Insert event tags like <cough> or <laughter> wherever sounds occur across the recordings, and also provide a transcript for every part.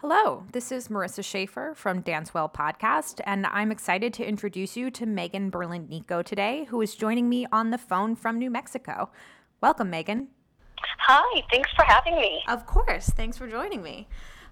Hello, this is Marissa Schaefer from Dancewell Podcast, and I'm excited to introduce you to Megan Berlin-Nico today, who is joining me on the phone from New Mexico. Welcome, Megan. Hi, thanks for having me. Of course, thanks for joining me.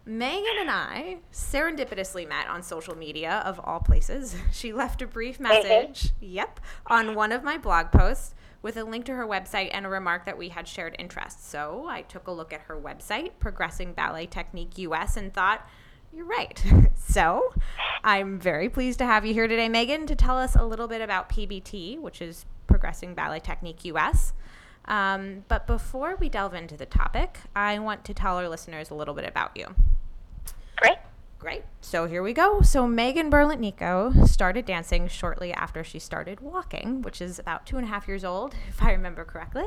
Megan and I serendipitously met on social media, of all places. <laughs> She left a brief message, mm-hmm. yep, on one of my blog posts with a link to her website and a remark that we had shared interests. So I took a look at her website, Progressing Ballet Technique US, and thought, you're right. <laughs> so I'm very pleased to have you here today, Megan, to tell us a little bit about PBT, which is Progressing Ballet Technique US. Um, but before we delve into the topic, I want to tell our listeners a little bit about you. Great. Great. So here we go. So Megan Berlin-Nico started dancing shortly after she started walking, which is about two and a half years old, <laughs> if I remember correctly.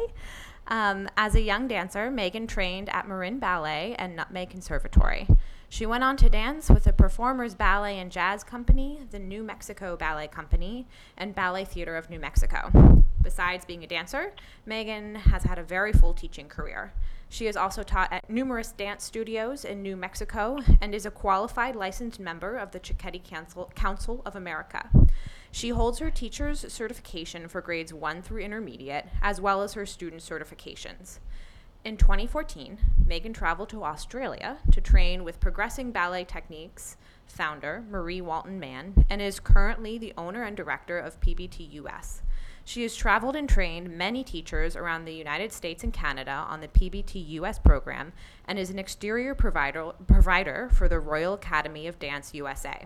Um, as a young dancer, Megan trained at Marin Ballet and Nutmeg Conservatory. She went on to dance with the Performers Ballet and Jazz Company, the New Mexico Ballet Company, and Ballet Theater of New Mexico. Besides being a dancer, Megan has had a very full teaching career. She has also taught at numerous dance studios in New Mexico and is a qualified licensed member of the Cecchetti Council, Council of America. She holds her teacher's certification for grades 1 through intermediate, as well as her student certifications. In 2014, Megan traveled to Australia to train with Progressing Ballet Techniques founder Marie Walton Mahon and is currently the owner and director of PBT US. She has traveled and trained many teachers around the United States and Canada on the PBT US program and is an exterior provider, provider for the Royal Academy of Dance USA.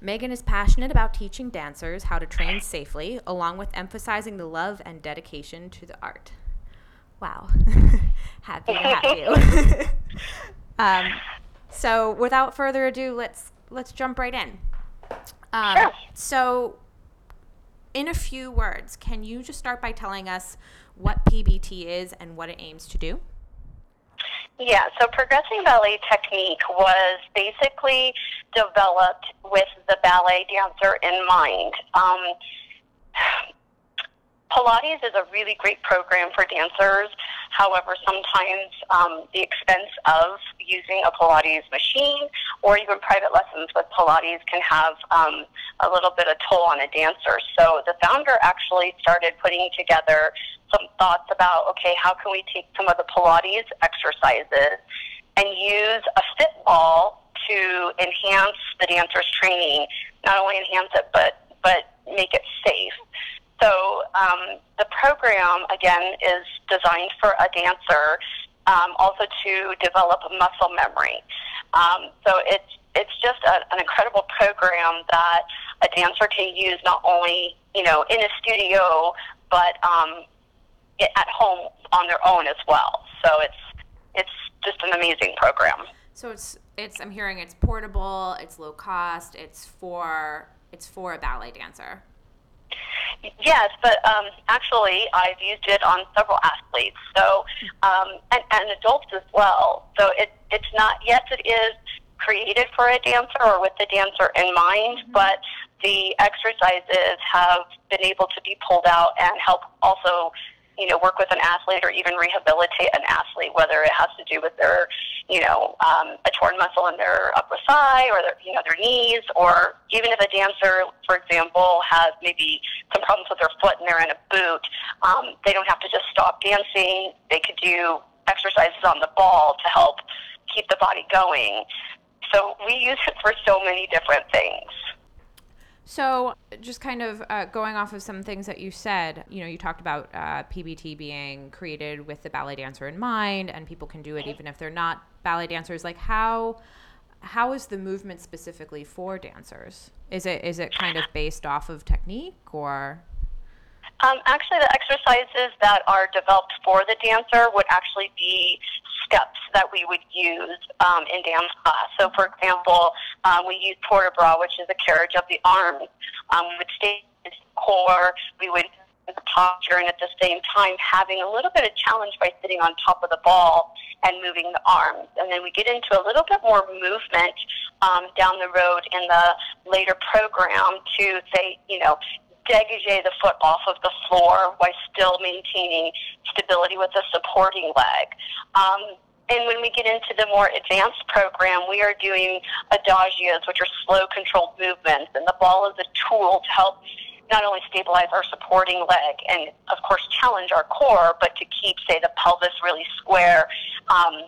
Megan is passionate about teaching dancers how to train safely, along with emphasizing the love and dedication to the art. Wow. <laughs> Happy to have you. <laughs> um, so, without further ado, let's let's jump right in. Um, sure. So, in a few words, can you just start by telling us what PBT is and what it aims to do? Yeah, so progressing ballet technique was basically developed with the ballet dancer in mind. Um, Pilates is a really great program for dancers. However, sometimes um, the expense of using a Pilates machine or even private lessons with Pilates can have um, a little bit of toll on a dancer. So the founder actually started putting together some thoughts about okay, how can we take some of the Pilates exercises and use a fit ball to enhance the dancer's training, not only enhance it but but make it safe. So um, the program, again, is designed for a dancer, um, also to develop muscle memory. Um, so it's it's just a, an incredible program that a dancer can use not only you know in a studio, but um, at home on their own as well. So it's it's just an amazing program. So it's it's I'm hearing it's portable, it's low cost, it's for it's for a ballet dancer. Yes, but um, actually, I've used it on several athletes, so um, and, and adults as well. So it, it's not yes, it is created for a dancer or with the dancer in mind, mm-hmm. but the exercises have been able to be pulled out and help also you know, work with an athlete or even rehabilitate an athlete, whether it has to do with their, you know, um, a torn muscle in their upper thigh or their, you know, their knees, or even if a dancer, for example, has maybe some problems with their foot and they're in a boot, um, they don't have to just stop dancing. They could do exercises on the ball to help keep the body going. So we use it for so many different things. So, just kind of uh, going off of some things that you said, you know, you talked about uh, PBT being created with the ballet dancer in mind, and people can do it even if they're not ballet dancers. Like, how how is the movement specifically for dancers? Is it is it kind of based off of technique or? Um, actually, the exercises that are developed for the dancer would actually be steps that we would use um, in dance class. So, for example, um, we use port de bras, which is a carriage of the arms. Um, we would stay in the core. We would the posture, and at the same time having a little bit of challenge by sitting on top of the ball and moving the arms. And then we get into a little bit more movement um, down the road in the later program to say, you know, degage the foot off of the floor while still maintaining stability with the supporting leg. Um, and when we get into the more advanced program, we are doing adagios, which are slow, controlled movements, and the ball is a tool to help not only stabilize our supporting leg and, of course, challenge our core, but to keep, say, the pelvis really square. Um,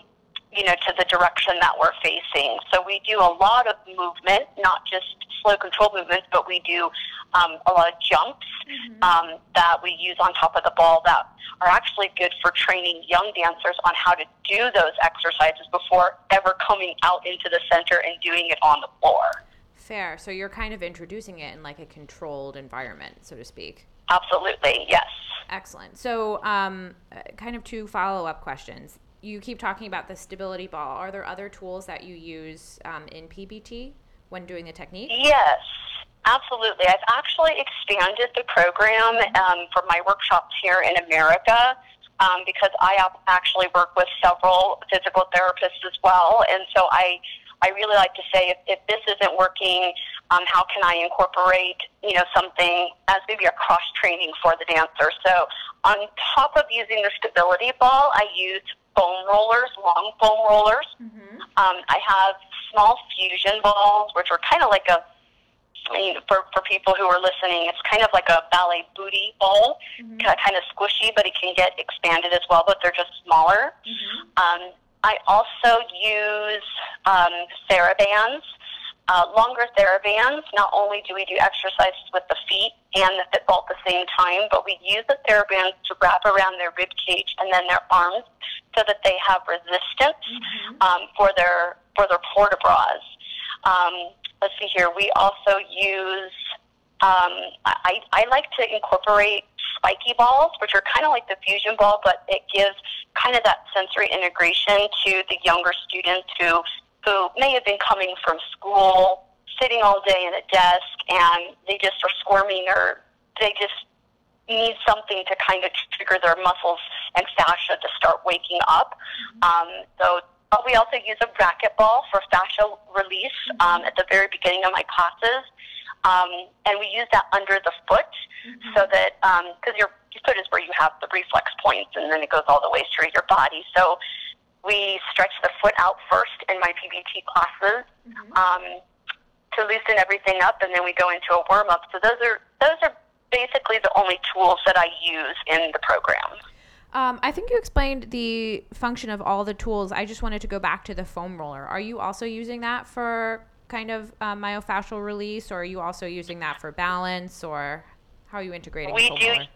you know, to the direction that we're facing. So we do a lot of movement, not just slow control movements, but we do um, a lot of jumps mm-hmm. um, that we use on top of the ball that are actually good for training young dancers on how to do those exercises before ever coming out into the center and doing it on the floor. Fair. So you're kind of introducing it in like a controlled environment, so to speak. Absolutely, yes. Excellent. So, um, uh, kind of two follow up questions you keep talking about the stability ball. Are there other tools that you use um, in PBT when doing the technique? Yes, absolutely. I've actually expanded the program um, for my workshops here in America um, because I actually work with several physical therapists as well, and so I. I really like to say if, if this isn't working, um, how can I incorporate, you know, something as maybe a cross training for the dancer? So on top of using the stability ball, I use foam rollers, long foam rollers. Mm-hmm. Um, I have small fusion balls, which are kind of like a I mean, for, for people who are listening, it's kind of like a ballet booty ball, mm-hmm. kind of squishy, but it can get expanded as well, but they're just smaller. Mm-hmm. Um, I also use um, TheraBands uh, longer TheraBands, not only do we do exercises with the feet and the fit ball at the same time, but we use the TheraBands to wrap around their rib cage and then their arms so that they have resistance mm-hmm. um, for their for their port bras. Um, let's see here. We also use. Um, I, I like to incorporate spiky balls, which are kind of like the fusion ball, but it gives kind of that sensory integration to the younger students who who may have been coming from school, sitting all day in a desk, and they just are squirming or they just need something to kind of trigger their muscles and fascia to start waking up. Um, so but we also use a racquetball for fascia release um, at the very beginning of my classes. Um, and we use that under the foot mm-hmm. so that, because um, your, your foot is where you have the reflex points and then it goes all the way through your body. So we stretch the foot out first in my PBT classes mm-hmm. um, to loosen everything up, and then we go into a warm up. So those are those are basically the only tools that I use in the program. Um, I think you explained the function of all the tools. I just wanted to go back to the foam roller. Are you also using that for kind of um, myofascial release, or are you also using that for balance, or how are you integrating? We do. Roller?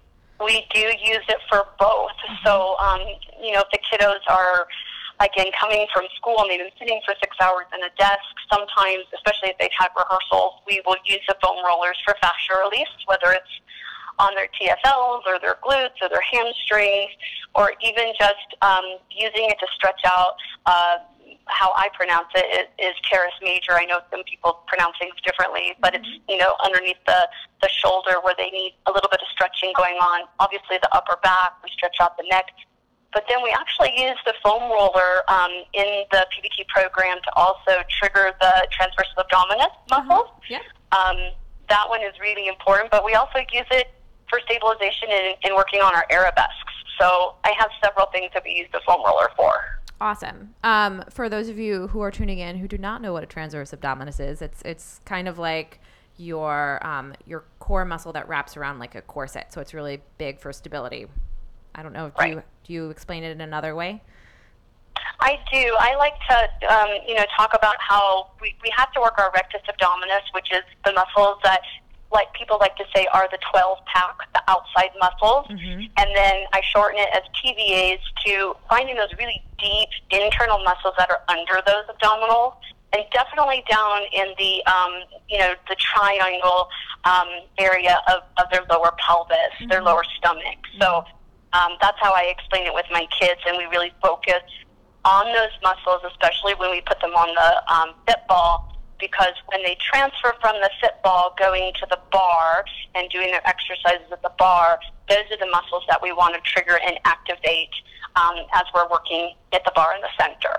We do use it for both. Mm-hmm. So, um, you know, if the kiddos are again, coming from school and they've been sitting for six hours in a desk, sometimes, especially if they've had rehearsals, we will use the foam rollers for fascia release, whether it's on their TFLs or their glutes or their hamstrings, or even just um, using it to stretch out. Uh, how I pronounce it is, is teres major. I know some people pronounce things differently, but mm-hmm. it's you know underneath the the shoulder where they need a little bit of stretching going on. Obviously, the upper back, we stretch out the neck. But then we actually use the foam roller um, in the PBT program to also trigger the transverse abdominis muscles. Uh-huh. Yeah. Um, that one is really important, but we also use it for stabilization and, in working on our arabesques. So I have several things that we use the foam roller for. Awesome. Um, for those of you who are tuning in who do not know what a transverse abdominis is, it's it's kind of like your um, your core muscle that wraps around like a corset. So it's really big for stability. I don't know. If right. you do you explain it in another way? I do. I like to, um, you know, talk about how we, we have to work our rectus abdominis, which is the muscles that, like people like to say, are the 12 pack, the outside muscles. Mm-hmm. And then I shorten it as TVAs to finding those really deep internal muscles that are under those abdominals and definitely down in the um, you know the triangle um, area of, of their lower pelvis, mm-hmm. their lower stomach. So um, that's how I explain it with my kids, and we really focus on those muscles, especially when we put them on the um, fit ball, because when they transfer from the fit ball going to the bar and doing their exercises at the bar, those are the muscles that we want to trigger and activate um, as we're working at the bar in the center.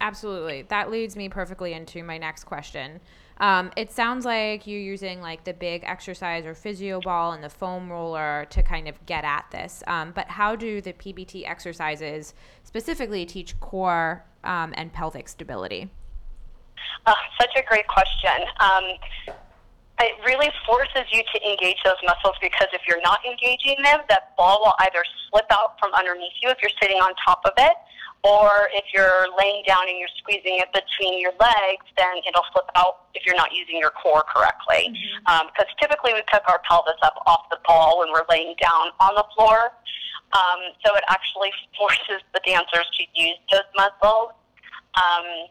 absolutely. That leads me perfectly into my next question. Um, it sounds like you're using like the big exercise or physio ball and the foam roller to kind of get at this. Um, but how do the PBT exercises specifically teach core um, and pelvic stability? Uh, such a great question. Um, it really forces you to engage those muscles because if you're not engaging them, that ball will either slip out from underneath you if you're sitting on top of it, or if you're laying down and you're squeezing it between your legs, then it'll slip out if you're not using your core correctly. Mm-hmm. Um, because typically we pick our pelvis up off the ball when we're laying down on the floor. Um, so it actually <laughs> forces the dancers to use those muscles. Um,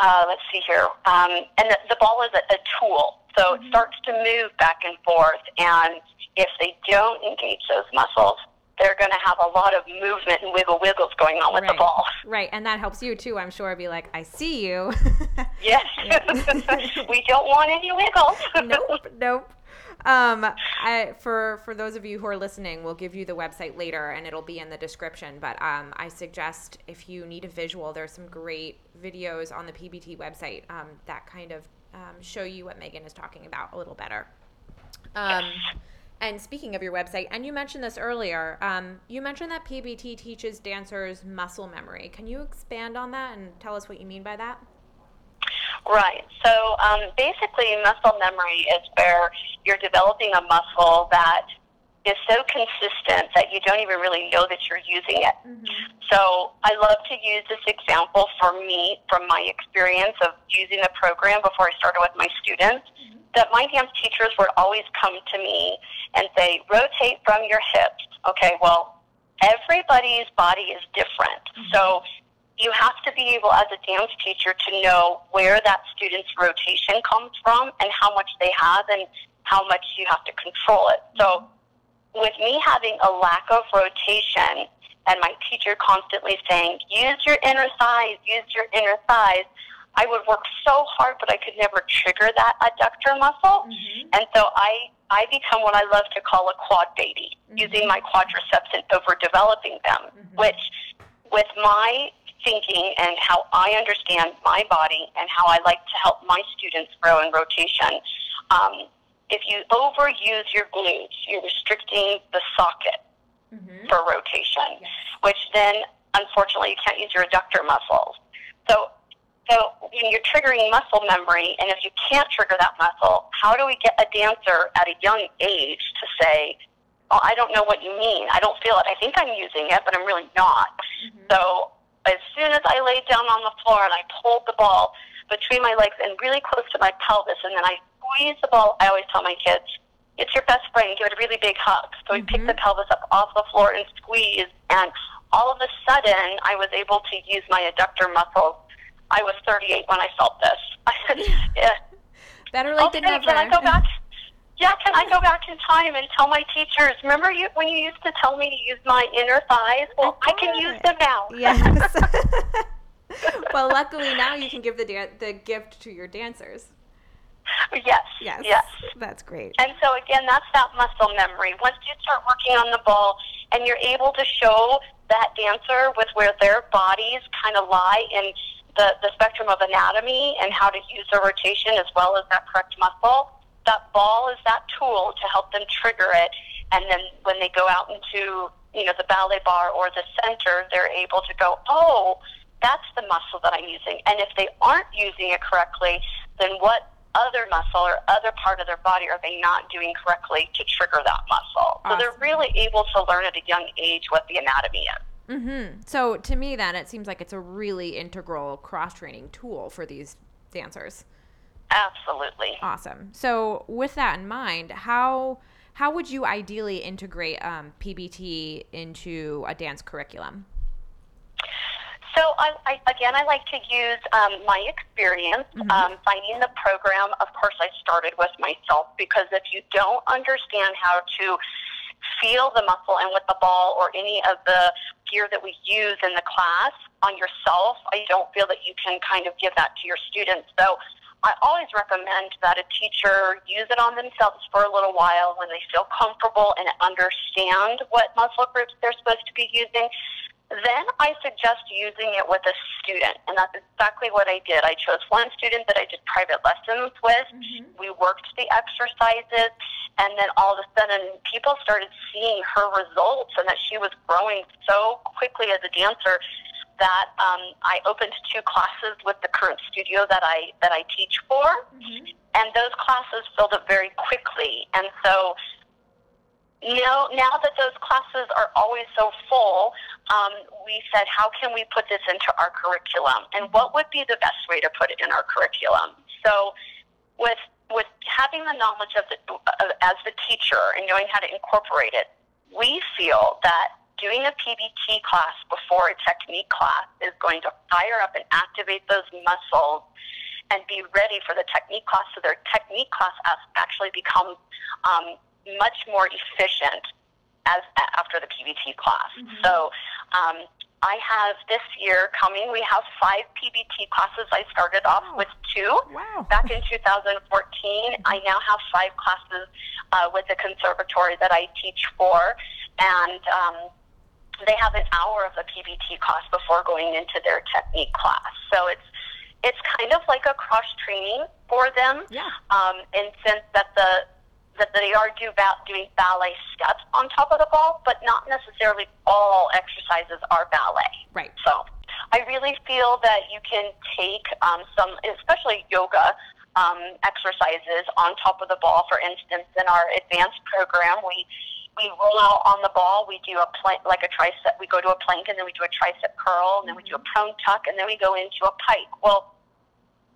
uh, let's see here. Um, and the, the ball is a, a tool, so mm-hmm. it starts to move back and forth. And if they don't engage those muscles, they're going to have a lot of movement and wiggle wiggles going on with right. the ball. Right, and that helps you too, I'm sure. Be like, I see you. <laughs> yes, <laughs> <laughs> we don't want any wiggles. nope, nope. Um, I, for for those of you who are listening, we'll give you the website later, and it'll be in the description. But um, I suggest if you need a visual, there's some great videos on the PBT website um, that kind of um, show you what Megan is talking about a little better. Um, and speaking of your website, and you mentioned this earlier, um, you mentioned that PBT teaches dancers muscle memory. Can you expand on that and tell us what you mean by that? Right. So um, basically, muscle memory is where you're developing a muscle that is so consistent that you don't even really know that you're using it. Mm-hmm. So I love to use this example for me from my experience of using the program before I started with my students. Mm-hmm. That my dance teachers would always come to me and say, rotate from your hips. Okay, well, everybody's body is different. Mm-hmm. So you have to be able as a dance teacher to know where that student's rotation comes from and how much they have and how much you have to control it. So with me having a lack of rotation and my teacher constantly saying, use your inner thighs, use your inner thighs, I would work so hard, but I could never trigger that adductor muscle. Mm-hmm. And so I, I become what I love to call a quad baby, mm-hmm. using my quadriceps and overdeveloping them, mm-hmm. which with my thinking and how I understand my body and how I like to help my students grow in rotation. Um, if you overuse your glutes, you're restricting the socket mm-hmm. for rotation, yes. which then, unfortunately, you can't use your adductor muscles. So, so when you're triggering muscle memory, and if you can't trigger that muscle, how do we get a dancer at a young age to say, "Oh, I don't know what you mean. I don't feel it. I think I'm using it, but I'm really not." Mm-hmm. So as soon as I laid down on the floor and I pulled the ball between my legs and really close to my pelvis, and then I squeezed the ball, I always tell my kids, it's your best friend. Give it a really big hug. So we mm-hmm. picked the pelvis up off the floor and squeezed, and all of a sudden, I was able to use my adductor muscles. I was 38 when I felt this. <laughs> I said, yeah. Better late okay, than never. Can I go back? Yeah, can I go back in time and tell my teachers, remember you when you used to tell me to use my inner thighs? Well, I, I can use them now. Yes. <laughs> well, luckily now you can give the da- the gift to your dancers. Yes. Yes. Yes. That's great. And so again, that's that muscle memory. Once you start working on the ball and you're able to show that dancer with where their bodies kind of lie in the, the spectrum of anatomy and how to use their rotation as well as that correct muscle, that ball is that tool to help them trigger it. And then when they go out into, you know, the ballet bar or the center, they're able to go, oh, that's the muscle that I'm using. And if they aren't using it correctly, then what other muscle or other part of their body are they not doing correctly to trigger that muscle? Awesome. So they're really able to learn at a young age what the anatomy is. Mm-hmm. So to me, then it seems like it's a really integral cross training tool for these dancers. Absolutely. Awesome. So, with that in mind, how how would you ideally integrate um, PBT into a dance curriculum? So, I, I, again, I like to use um, my experience mm-hmm. um, finding the program. Of course, I started with myself because if you don't understand how to feel the muscle and with the ball or any of the gear that we use in the class on yourself, I don't feel that you can kind of give that to your students. So I always recommend that a teacher use it on themselves for a little while when they feel comfortable and understand what muscle groups they're supposed to be using. then I suggest using it with a student, and that's exactly what I did. I chose one student that I did private lessons with. Mm-hmm. We worked the exercises, and then all of a sudden, people started seeing her results and that she was growing so quickly as a dancer that um, I opened two classes with the current studio that I that I teach for, mm-hmm. and those classes filled up very quickly. And so know, now that those classes are always so full, um, we said, how can we put this into our curriculum? And what would be the best way to put it in our curriculum? So, with with having the knowledge of the uh, as the teacher and knowing how to incorporate it, we feel that doing a PBT class before a technique class is going to fire up and activate those muscles and be ready for the technique class so their technique class actually becomes um, much more efficient as after the PBT class. Mm-hmm. So um, I have this year coming. We have five PBT classes. I started off wow. with two wow. back in 2014. I now have five classes uh, with the conservatory that I teach for, and um, they have an hour of the PBT class before going into their technique class. So it's it's kind of like a cross training for them. Yeah. Um, and since that the that they are do ba- doing ballet steps on top of the ball, but not necessarily all exercises are ballet. Right. So I really feel that you can take um, some, especially yoga um, exercises on top of the ball. For instance, in our advanced program, we we roll out on the ball. We do a plank, like a tricep. We go to a plank, and then we do a tricep curl, and then we do a prone tuck, and then we go into a pike. Well,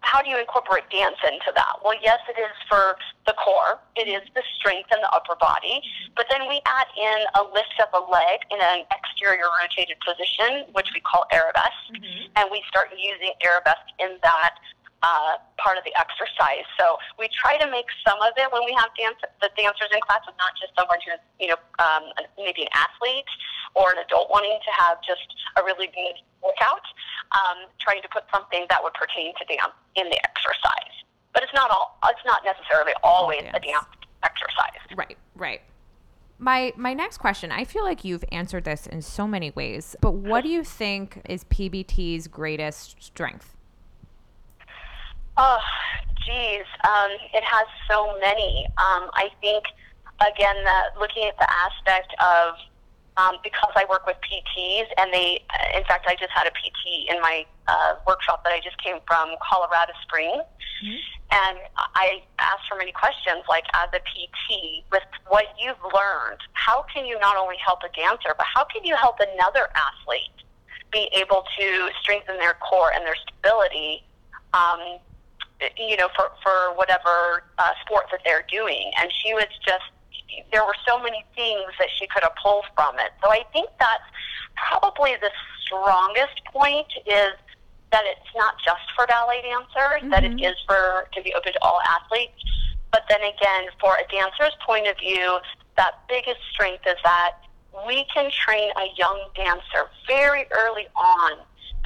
how do you incorporate dance into that? Well, yes, it is for the core. It is the strength in the upper body. But then we add in a lift of a leg in an exterior rotated position, which we call arabesque. Mm-hmm. And we start using arabesque in that uh, part of the exercise. So we try to make some of it when we have dance, the dancers in class, and not just someone who's, you know, um, maybe an athlete or an adult wanting to have just a really good workout, um, trying to put something that would pertain to dance in the exercise. But it's not all. It's not necessarily always dance. a dance exercise. Right. Right. My my next question, I feel like you've answered this in so many ways, but what do you think is PBT's greatest strength? Oh, geez, um, it has so many. Um, I think again, the, looking at the aspect of um, because I work with PTs, and they, in fact, I just had a PT in my uh, workshop that I just came from Colorado Springs, mm-hmm. and I asked her many questions, like as a PT, with what you've learned, how can you not only help a dancer, but how can you help another athlete be able to strengthen their core and their stability? Um, you know, for, for whatever uh, sport that they're doing. And she was just, there were so many things that she could have pulled from it. So I think that's probably the strongest point is that it's not just for ballet dancers, mm-hmm. that it mm-hmm. for, to be open to all athletes. But then again, for a dancer's point of view, that biggest strength is that we can train a young dancer very early on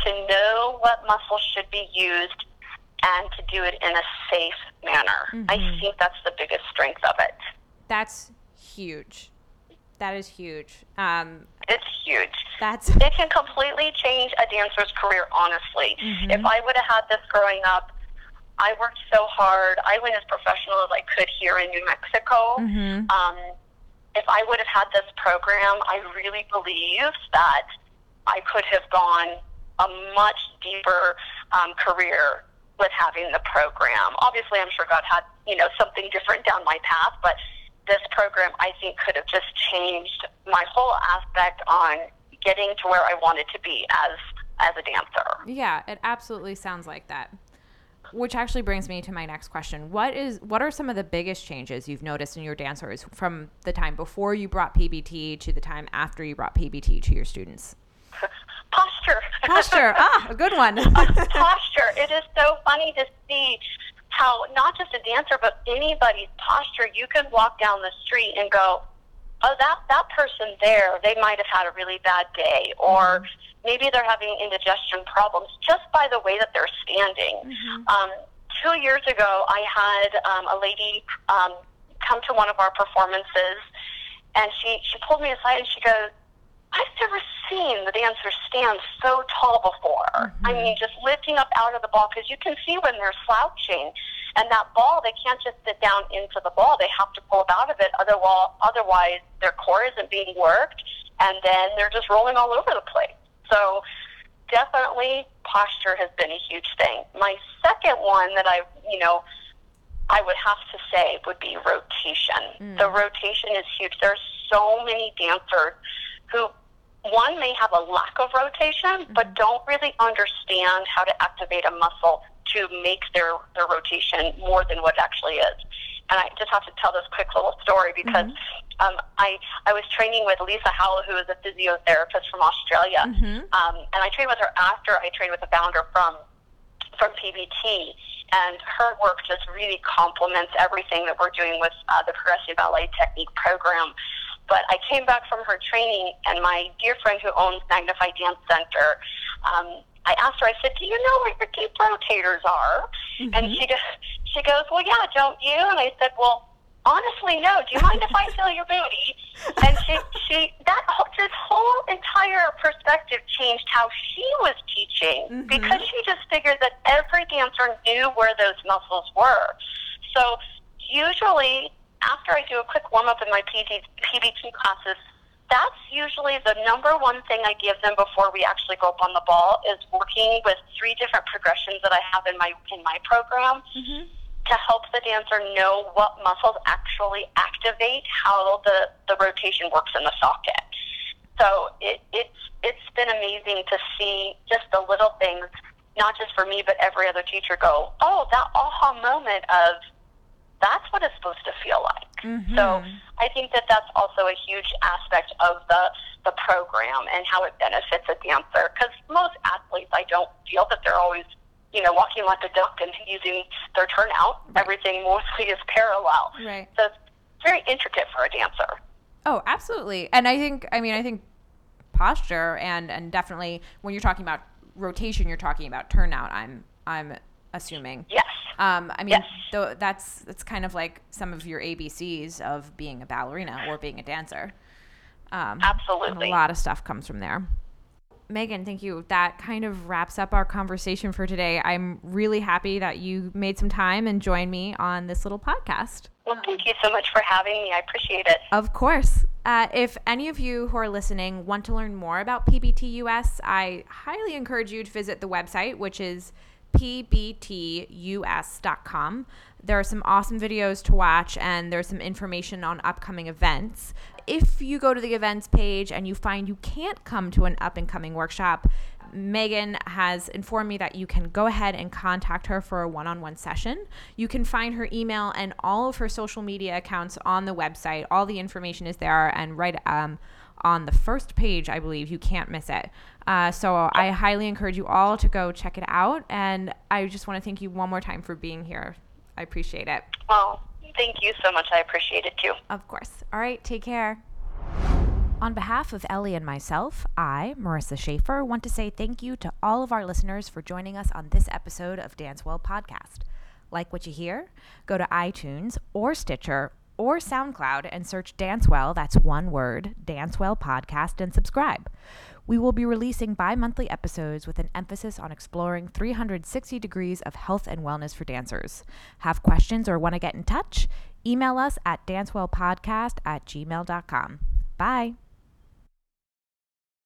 to know what muscles should be used and to do it in a safe manner. Mm-hmm. I think that's the biggest strength of it. That's huge. That is huge. Um, it's huge. That's it can completely change a dancer's career. Honestly, mm-hmm. if I would have had this growing up, I worked so hard. I went as professional as I could here in New Mexico. Mm-hmm. Um, if I would have had this program, I really believe that I could have gone a much deeper um, career with having the program. Obviously, I'm sure God had, you know, something different down my path, but this program I think could have just changed my whole aspect on getting to where I wanted to be as as a dancer. Yeah, it absolutely sounds like that. Which actually brings me to my next question. What is what are some of the biggest changes you've noticed in your dancers from the time before you brought PBT to the time after you brought PBT to your students? Posture. Posture. <laughs> Ah, a good one. <laughs> posture. It is so funny to see how not just a dancer, but anybody's posture. You can walk down the street and go, "Oh, that that person there, they might have had a really bad day, or mm-hmm. maybe they're having indigestion problems just by the way that they're standing." Mm-hmm. Um, two years ago, I had um, a lady um, come to one of our performances, and she she pulled me aside and she goes, I've never seen the dancer stand so tall before. Mm-hmm. I mean, just lifting up out of the ball because you can see when they're slouching. And that ball, they can't just sit down into the ball. They have to pull up out of it. Otherwise, otherwise their core isn't being worked, and then they're just rolling all over the place. So definitely posture has been a huge thing. My second one that I, you know, I would have to say would be rotation. Mm. The rotation is huge. There's so many dancers who one may have a lack of rotation, mm-hmm. but don't really understand how to activate a muscle to make their, their rotation more than what it actually is. And I just have to tell this quick little story because mm-hmm. um, I I was training with Lisa Howell, who is a physiotherapist from Australia, mm-hmm. um, and I trained with her after I trained with the founder from from PBT, and her work just really complements everything that we're doing with uh, the Progressive Ballet Technique program. But I came back from her training, and my dear friend who owns Magnify Dance Center, um, I asked her. I said, "Do you know where your deep rotators are?" Mm-hmm. And she goes, "She goes, well, yeah, don't you?" And I said, "Well, honestly, no. Do you mind if I feel your booty?" And she, she, that this whole entire perspective changed how she was teaching mm-hmm. because she just figured that every dancer knew where those muscles were. So usually after I do a quick warm up in my PD, PBT classes, that's usually the number one thing I give them before we actually go up on the ball is working with three different progressions that I have in my in my program mm-hmm. to help the dancer know what muscles actually activate how the, the rotation works in the socket. So it, it's it's been amazing to see just the little things, not just for me but every other teacher go, oh, that aha moment of that's what it's supposed to feel like. Mm-hmm. So I think that that's also a huge aspect of the the program and how it benefits a dancer. Because most athletes, I don't feel that they're always you know walking like a duck and using their turnout. Right. Everything mostly is parallel. Right. So it's very intricate for a dancer. Oh, absolutely. And I think I mean I think posture and and definitely when you're talking about rotation, you're talking about turnout. I'm I'm assuming. Yes. Um, I mean, yes. th- that's that's kind of like some of your ABCs of being a ballerina or being a dancer. Um, Absolutely. A lot of stuff comes from there. Megan, thank you. That kind of wraps up our conversation for today. I'm really happy that you made some time and joined me on this little podcast. Well, thank you so much for having me. I appreciate it. Of course. Uh, if any of you who are listening want to learn more about PBTUS, I highly encourage you to visit the website, which is pbtus.com. There are some awesome videos to watch, and there's some information on upcoming events. If you go to the events page and you find you can't come to an up and coming workshop, Megan has informed me that you can go ahead and contact her for a one on one session. You can find her email and all of her social media accounts on the website. All the information is there, and right um, on the first page, I believe. You can't miss it. Uh, so I highly encourage you all to go check it out. And I just want to thank you one more time for being here. I appreciate it. Well, thank you so much. I appreciate it too. Of course. All right. Take care. On behalf of Ellie and myself, I, Marissa Schaefer, want to say thank you to all of our listeners for joining us on this episode of Dancewell Podcast. Like what you hear? Go to iTunes or Stitcher or SoundCloud and search Dancewell, that's one word, Dancewell Podcast, and subscribe. We will be releasing bi monthly episodes with an emphasis on exploring 360 degrees of health and wellness for dancers. Have questions or want to get in touch? Email us at dancewellpodcast at gmail.com. Bye.